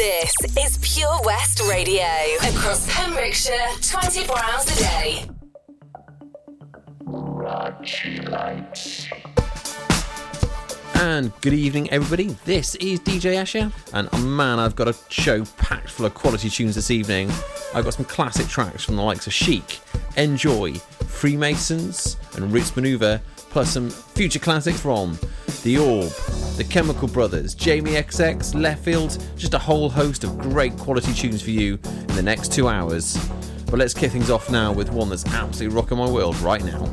This is Pure West Radio. Across Pembrokeshire, 24 hours a day. And good evening, everybody. This is DJ Escher, and oh man, I've got a show packed full of quality tunes this evening. I've got some classic tracks from the likes of Chic, N-Joi, Freemasons, and Roots Manuva, plus some future classics from The Orb, The Chemical Brothers, Jamie XX, Leftfield, just a whole host of great quality tunes for you in the next two hours. But let's kick things off now with one that's absolutely rocking my world right now.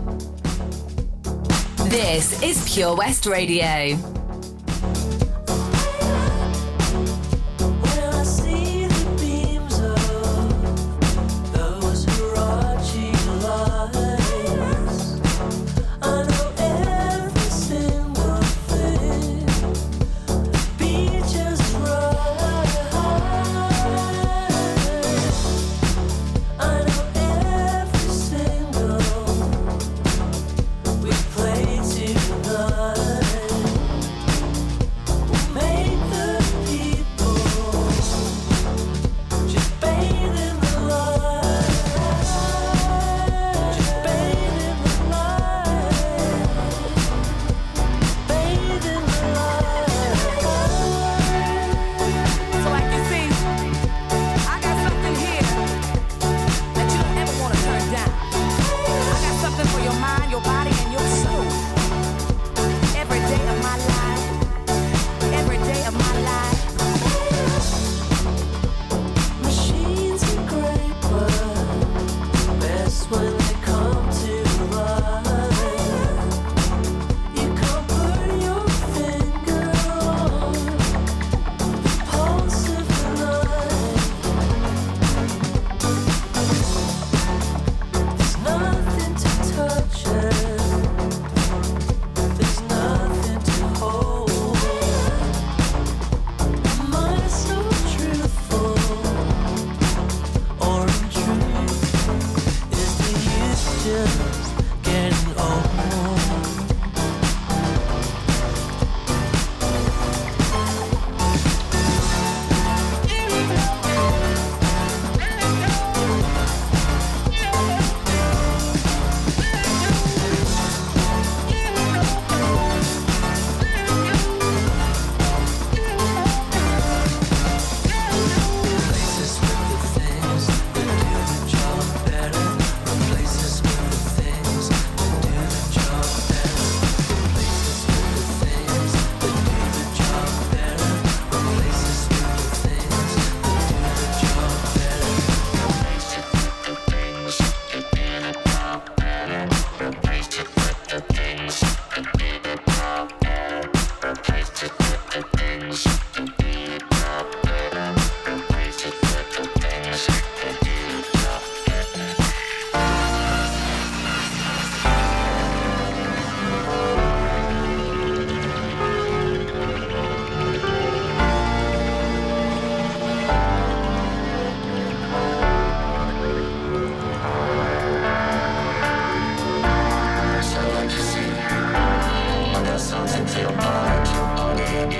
This is Pure West Radio.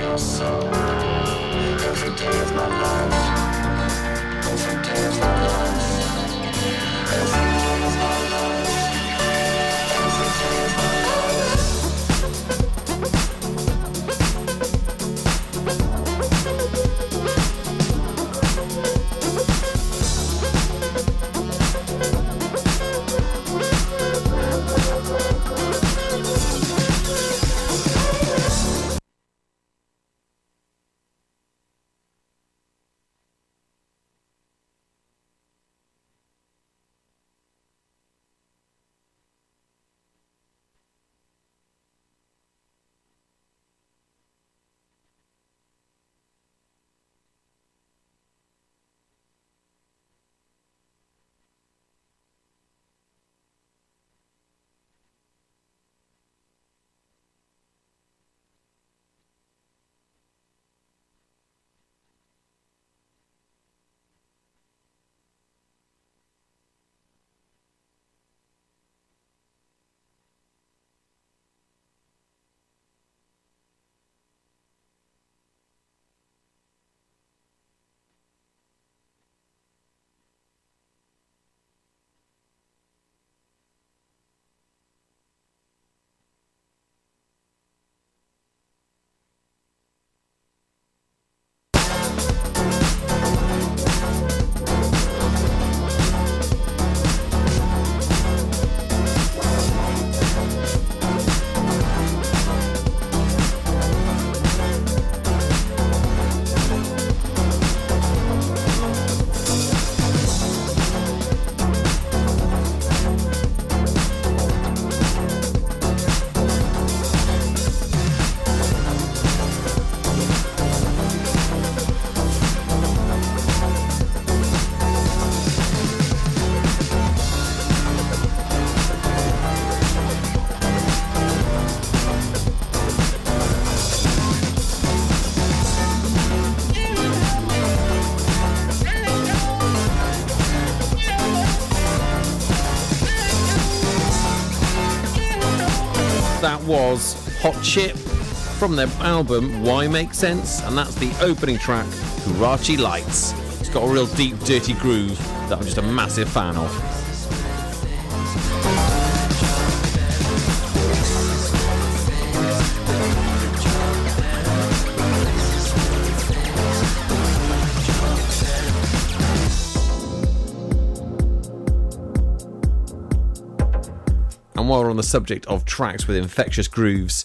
yourself every day of my life. Chip from their album Why Make Sense, and that's the opening track, Huarache Lights. It's got a real deep, dirty groove that I'm just a massive fan of. And while we're on the subject of tracks with infectious grooves,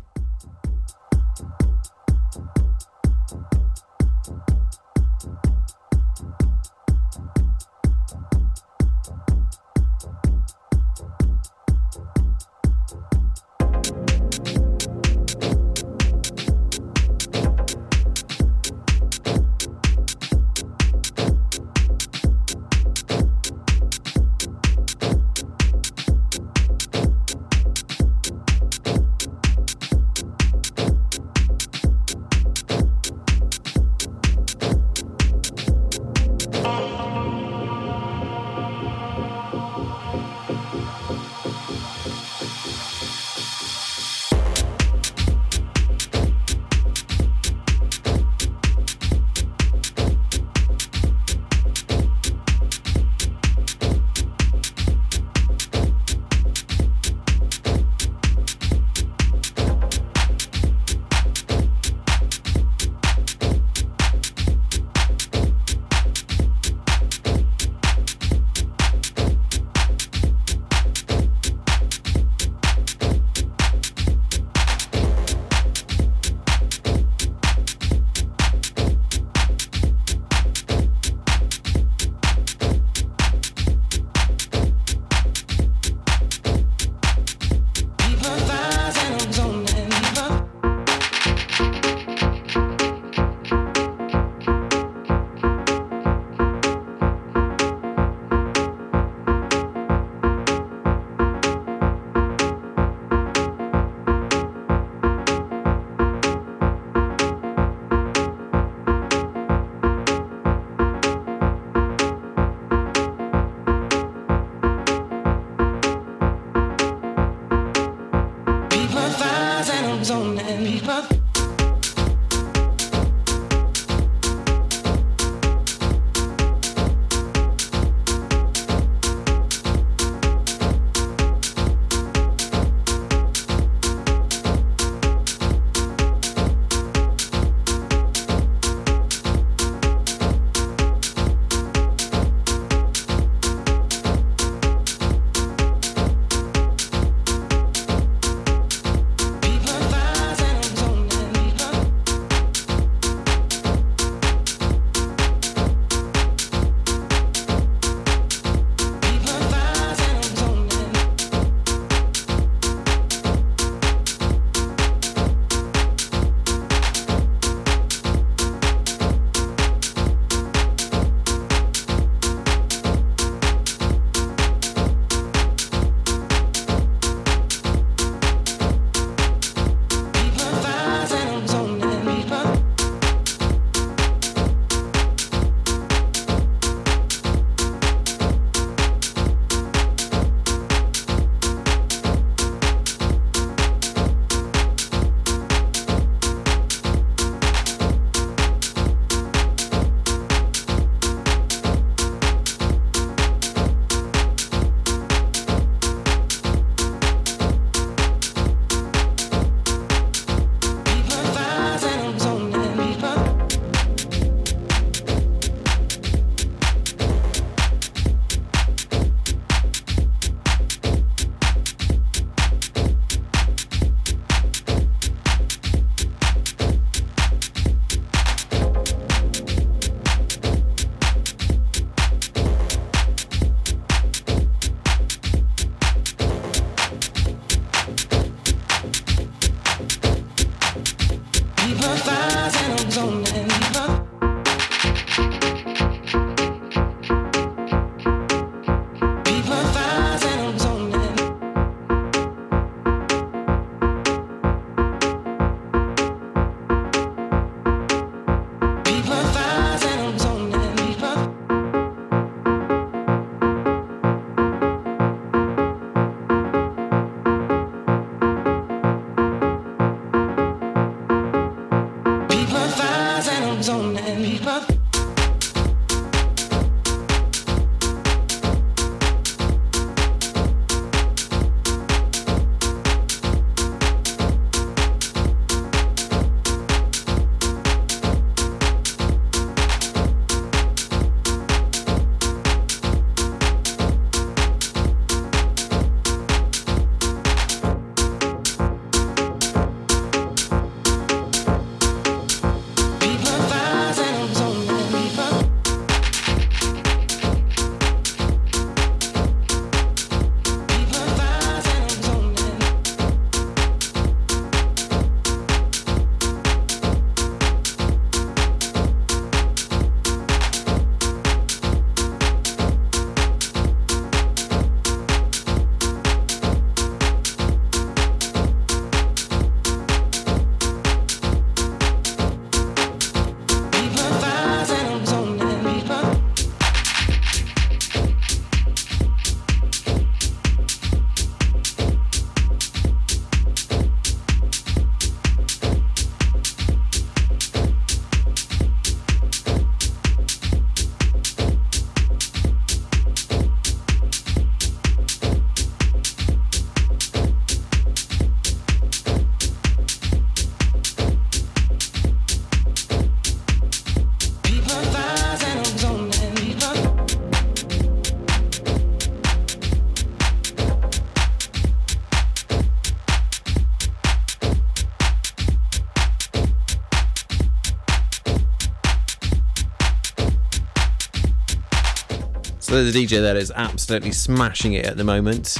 So the DJ that is absolutely smashing it at the moment.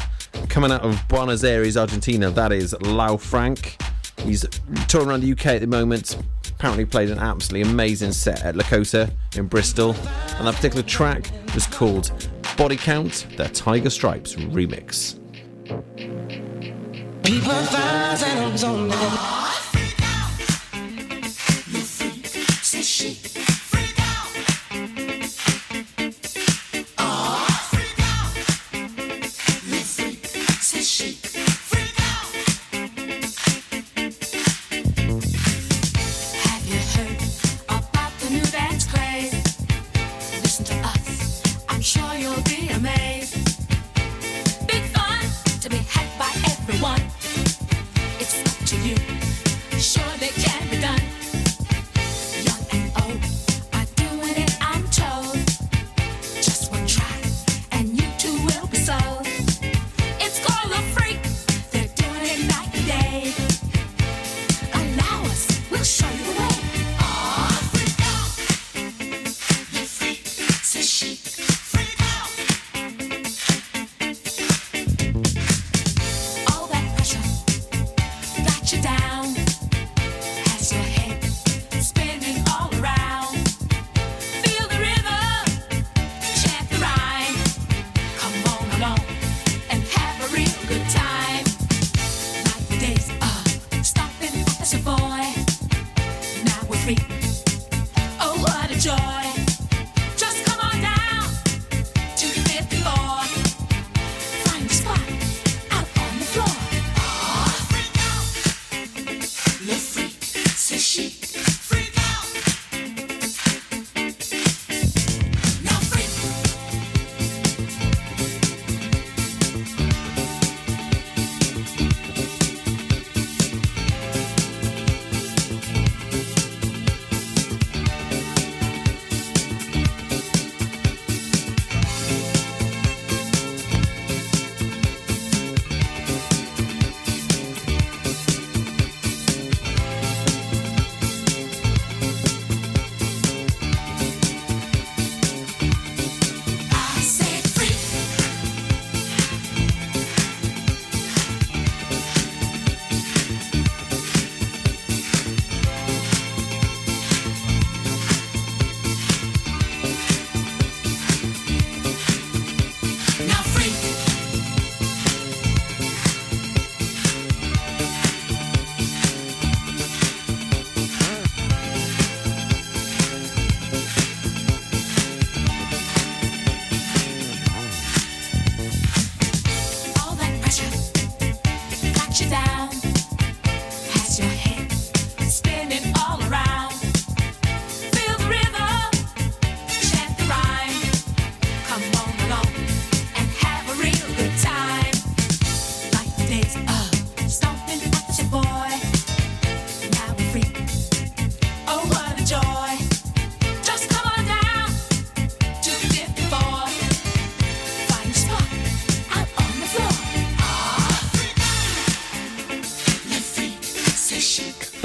Coming out of Buenos Aires, Argentina, that is Lau Frank. He's touring around the UK at the moment. Apparently played an absolutely amazing set at Lakota in Bristol. And that particular track was called Body Count, the Tiger Stripes remix. People find.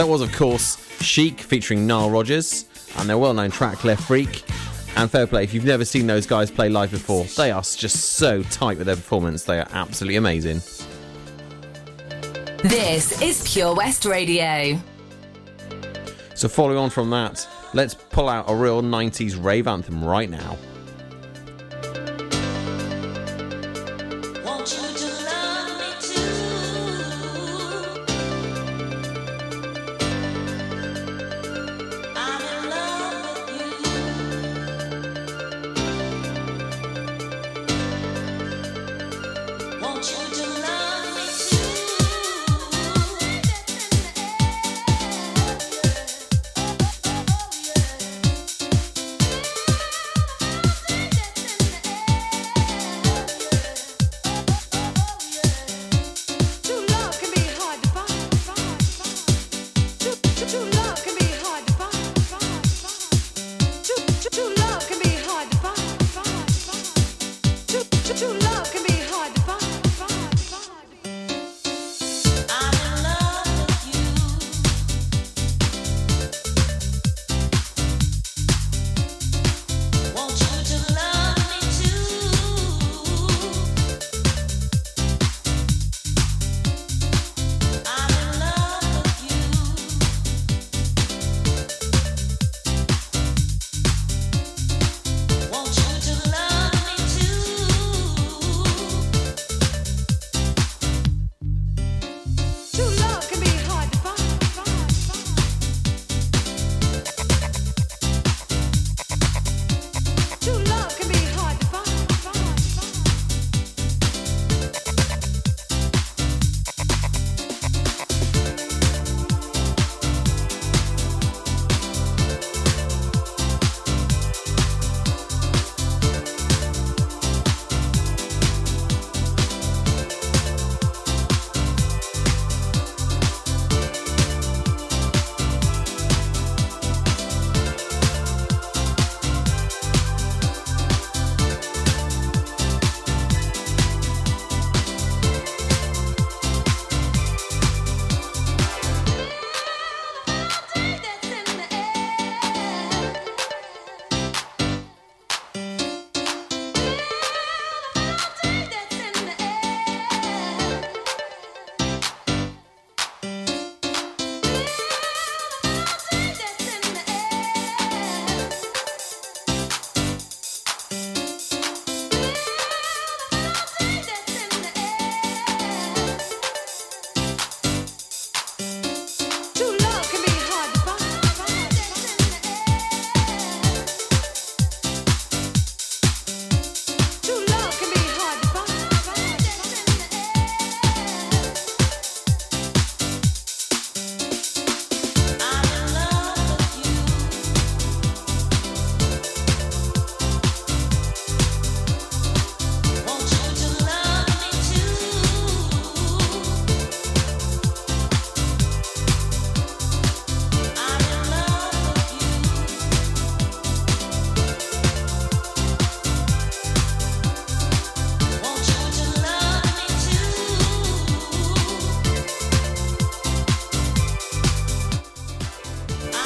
That was, of course, Chic featuring Nile Rodgers and their well known track Le Freak. And fair play, if you've never seen those guys play live before, they are just so tight with their performance. They are absolutely amazing. This is Pure West Radio. So, following on from that, let's pull out a real 90s rave anthem right now.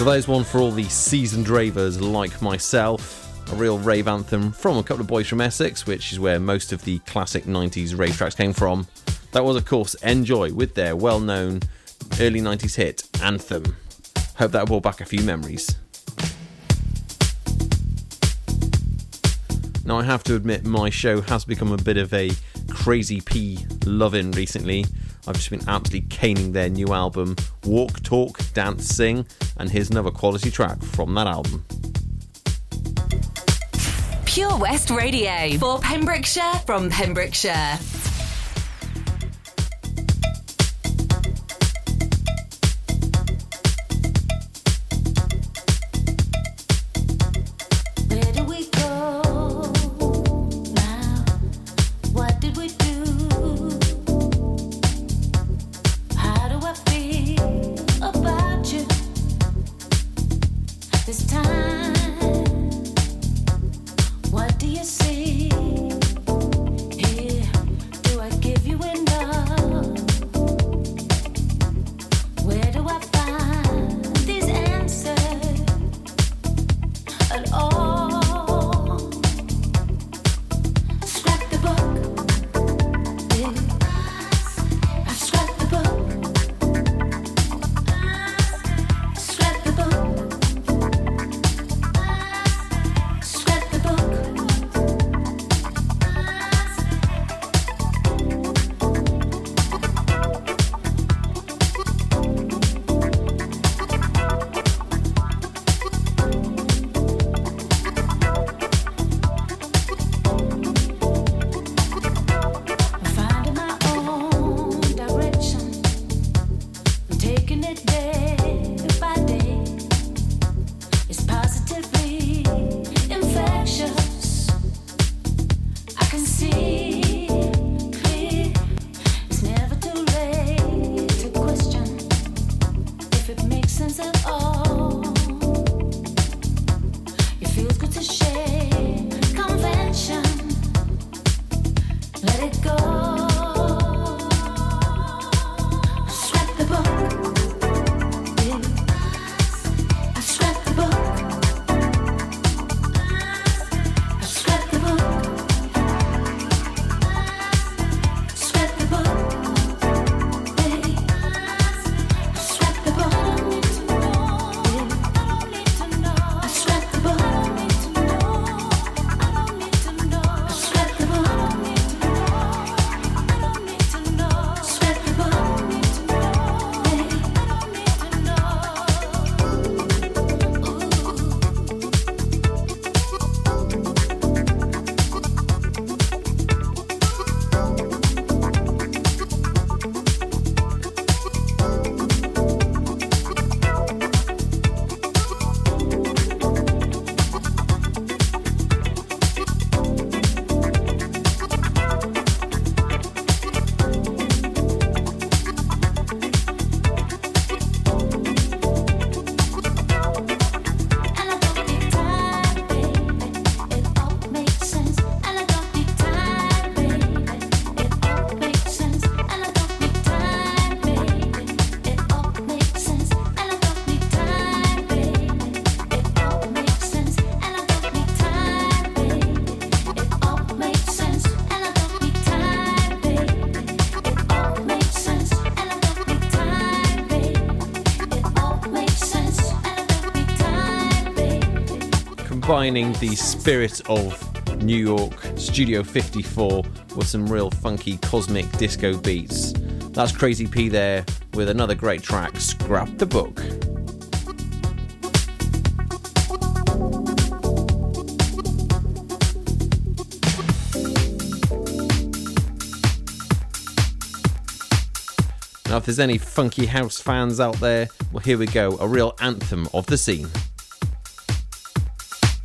So there's one for all the seasoned ravers like myself. A real rave anthem from a couple of boys from Essex, which is where most of the classic 90s rave tracks came from. That was, of course, N-Joi with their well known early 90s hit, Anthem. Hope that brought back a few memories. Now, I have to admit, my show has become a bit of a crazy P loving recently. I've just been absolutely caning their new album, Walk, Talk, Dance, Sing, and here's another quality track from that album. Pure West Radio for Pembrokeshire from Pembrokeshire. Combining the spirit of New York Studio 54 with some real funky cosmic disco beats. That's Crazy P there with another great track, Scrap the Book. Now, if there's any funky house fans out there, well, here we go a real anthem of the scene.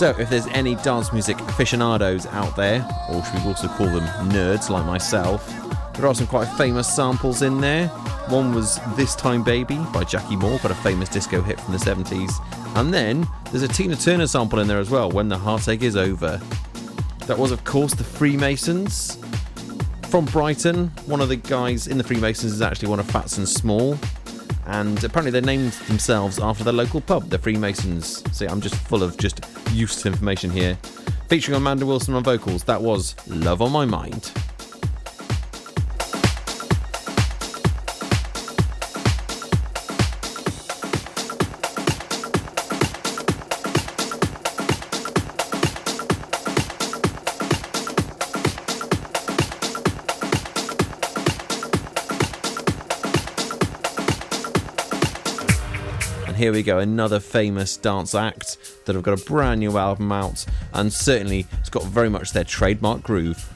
So, if there's any dance music aficionados out there, or should we also call them nerds like myself, there are some quite famous samples in there. One was This Time Baby by Jackie Moore, quite a famous disco hit from the 70s. And then there's a Tina Turner sample in there as well, When the Heartache Is Over. That was, of course, the Freemasons. From Brighton, one of the guys in the Freemasons is actually one of Phats and Small. And apparently they named themselves after their local pub, the Freemasons. See, I'm just full of just useless information here. Featuring Amanda Wilson on vocals, that was Love on My Mind. Here we go, another famous dance act that have got a brand new album out, and certainly it's got very much their trademark groove.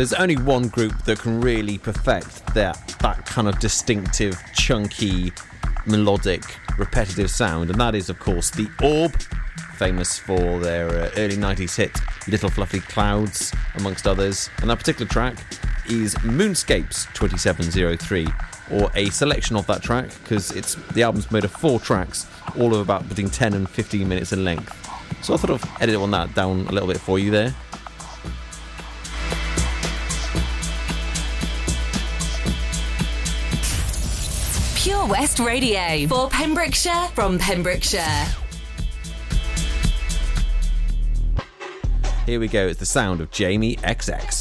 There's only one group that can really perfect that that kind of distinctive, chunky, melodic, repetitive sound, and that is, of course, the Orb, famous for their uh, early 90s hit Little Fluffy Clouds, amongst others. And that particular track is Moonscapes 2703, or a selection of that track, because it's the album's made of four tracks, all of about between 10 and 15 minutes in length. So I thought I'd edit on that down a little bit for you there. Pure West Radio for Pembrokeshire from Pembrokeshire. Here we go, it's the sound of Jamie XX.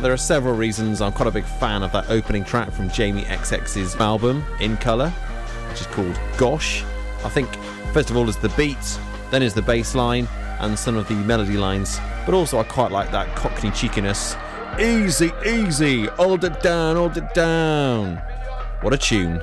Now, there are several reasons I'm quite a big fan of that opening track from Jamie XX's album, In Colour, which is called Gosh. I think, first of all, is the beat, then is the bass line and some of the melody lines. But also, I quite like that Cockney cheekiness. Easy, easy, hold it down, hold it down. What a tune.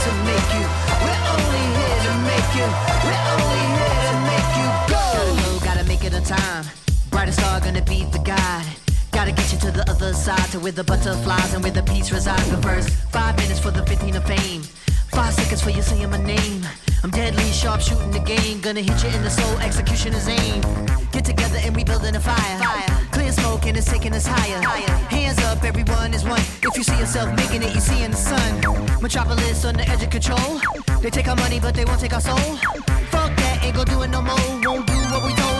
to make you. We're only here to make you. We're only here to make you go. Gotta gotta make it on time. Brightest star gonna be the guide. Gotta get you to the other side, to where the butterflies and where the peace resides. But first, five minutes for the 15 of fame. Five seconds for you saying my name. I'm deadly sharp shooting the game. Gonna hit you in the soul, execution is aim. Get together and we building a fire. Clear smoke and it's taking us higher. Hands up, everyone is one. If you see yourself making it, you see in the sun. Metropolis on the edge of control. They take our money, but they won't take our soul. Fuck that, ain't gonna do it no more. Won't do what we told,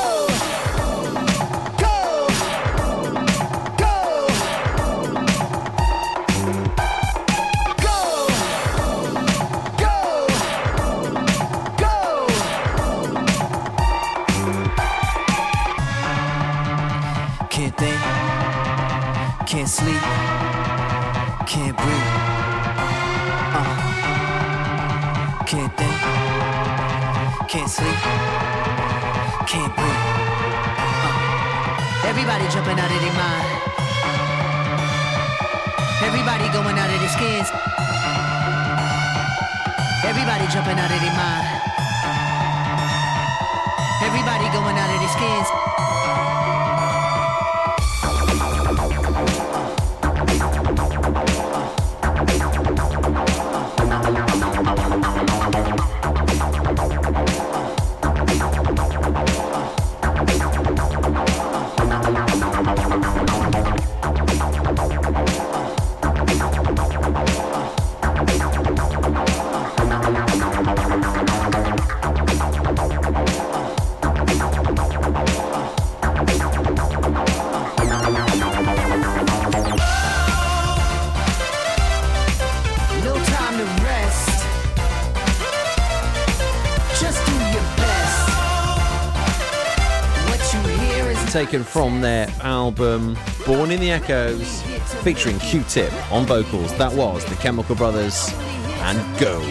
Taken from their album Born in the Echoes, featuring Q Tip on vocals. That was the Chemical Brothers and Go.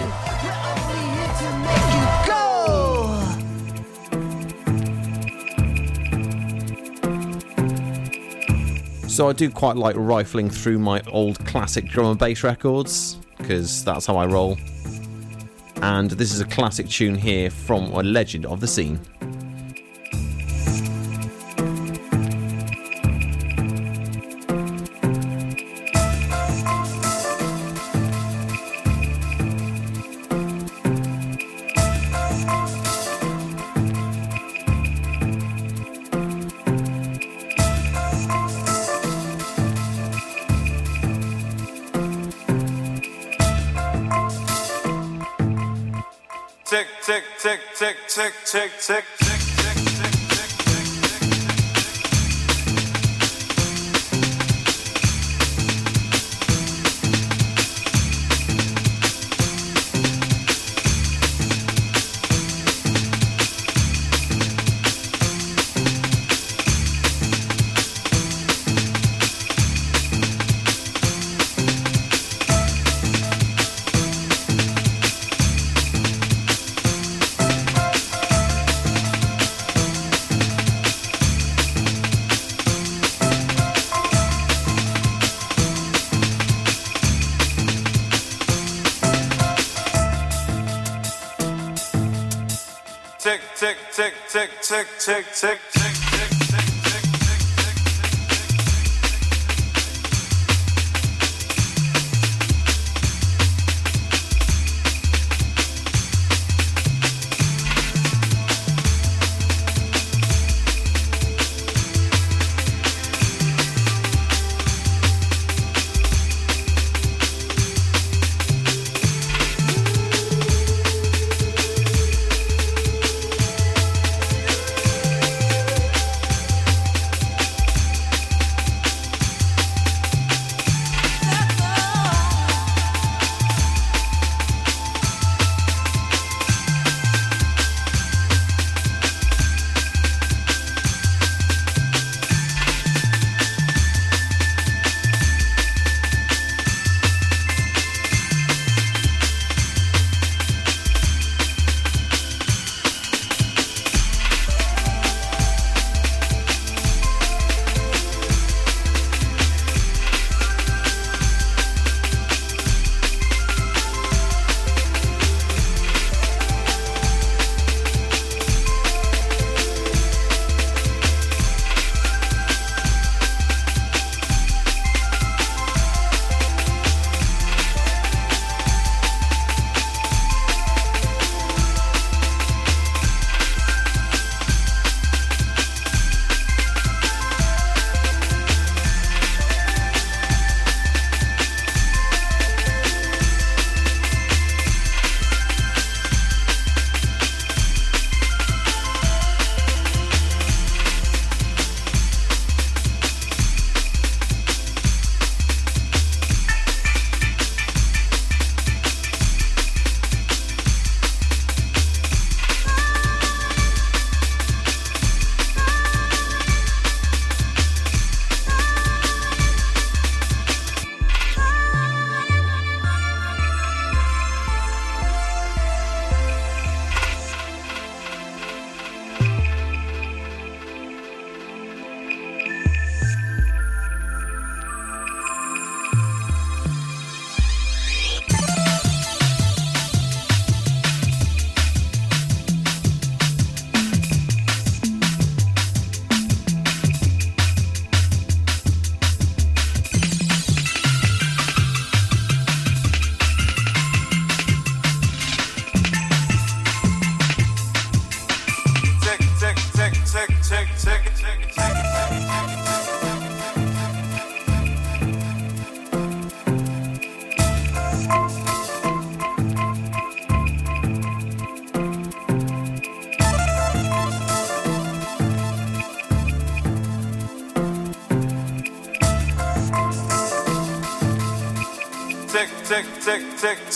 go. So I do quite like rifling through my old classic drum and bass records because that's how I roll. And this is a classic tune here from a legend of the scene. Tick, tick,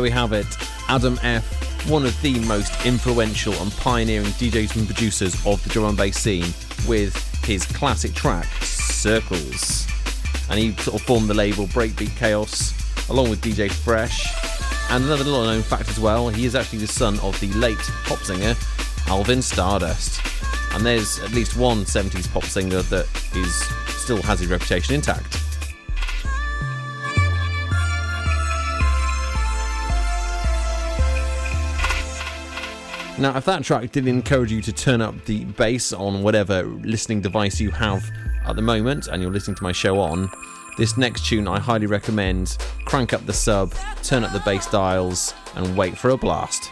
there we have it. Adam F, one of the most influential and pioneering DJs and producers of the drum and bass scene, with his classic track, Circles. And he sort of formed the label Breakbeat Kaos, along with DJ Fresh. And another little known fact as well, he is actually the son of the late pop singer Alvin Stardust. And there's at least one 70s pop singer that is still has his reputation intact. Now, if that track did encourage you to turn up the bass on whatever listening device you have at the moment and you're listening to my show on, this next tune I highly recommend crank up the sub, turn up the bass dials, and wait for a blast.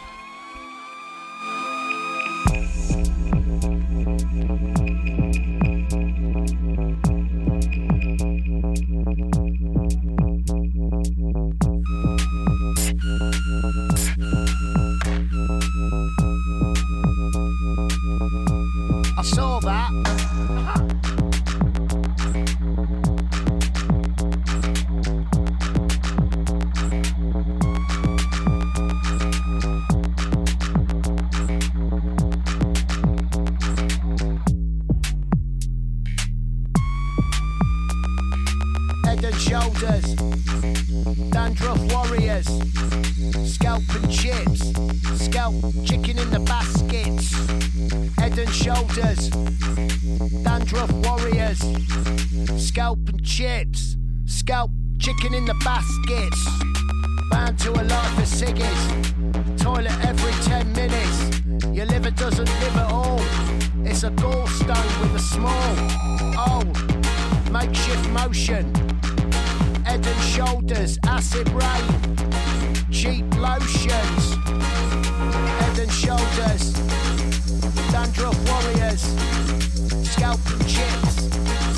Dandruff warriors, scalp and chips, scalp chicken in the baskets. Head and shoulders, dandruff warriors, scalp and chips, scalp chicken in the baskets. Bound to a life of ciggies, toilet every 10 minutes. Your liver doesn't live at all. It's a gallstone with a small, oh, makeshift motion. Head and shoulders, acid rain, cheap lotions. Head and shoulders, dandruff warriors, scalp chips,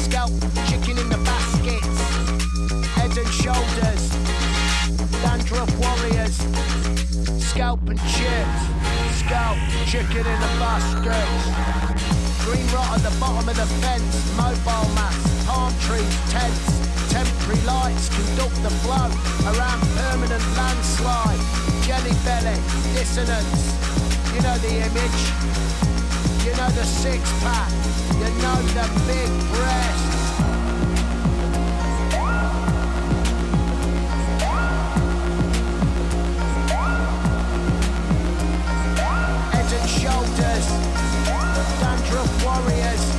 scalp chicken in the baskets. Head and shoulders, dandruff warriors, scalp and chips, scalp chicken in the baskets. Green rot at the bottom of the fence, mobile mats, palm trees, tents, temporary lights conduct the flow around permanent landslide. Jelly belly, dissonance, you know the image, you know the six pack, you know the big breasts. Head and shoulders, dandruff warriors,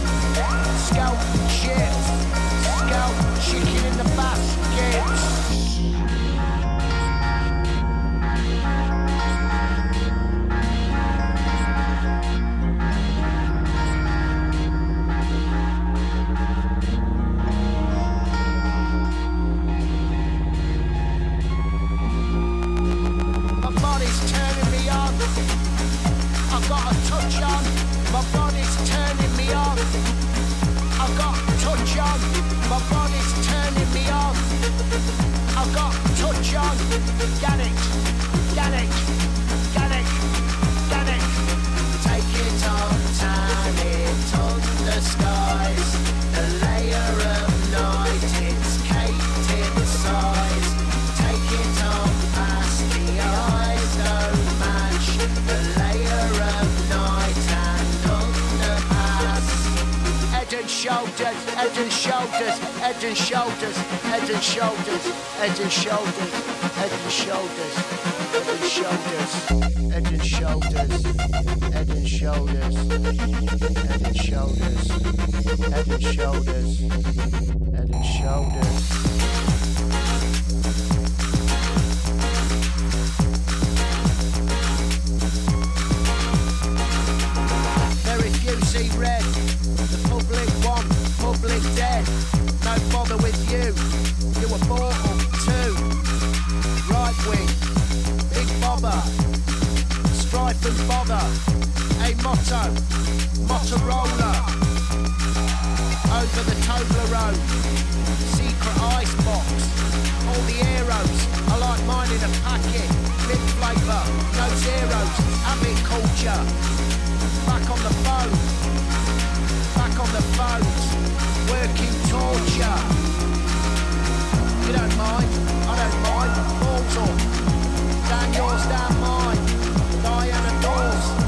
shoulders, head and shoulders, head and shoulders, head and shoulders, head and shoulders, head and shoulders, head and shoulders, head and shoulders, head and shoulders, head and shoulders, head and shoulders. bother. A motto, Motorola. Over the Toblerone, secret ice box. All the arrows, I like mine in a packet. Big flavour, no zeros, habit culture. Back on the phone, back on the phones, working torture. You don't mind, I don't mind, all talk. Down yours, down mine. boy on the doors.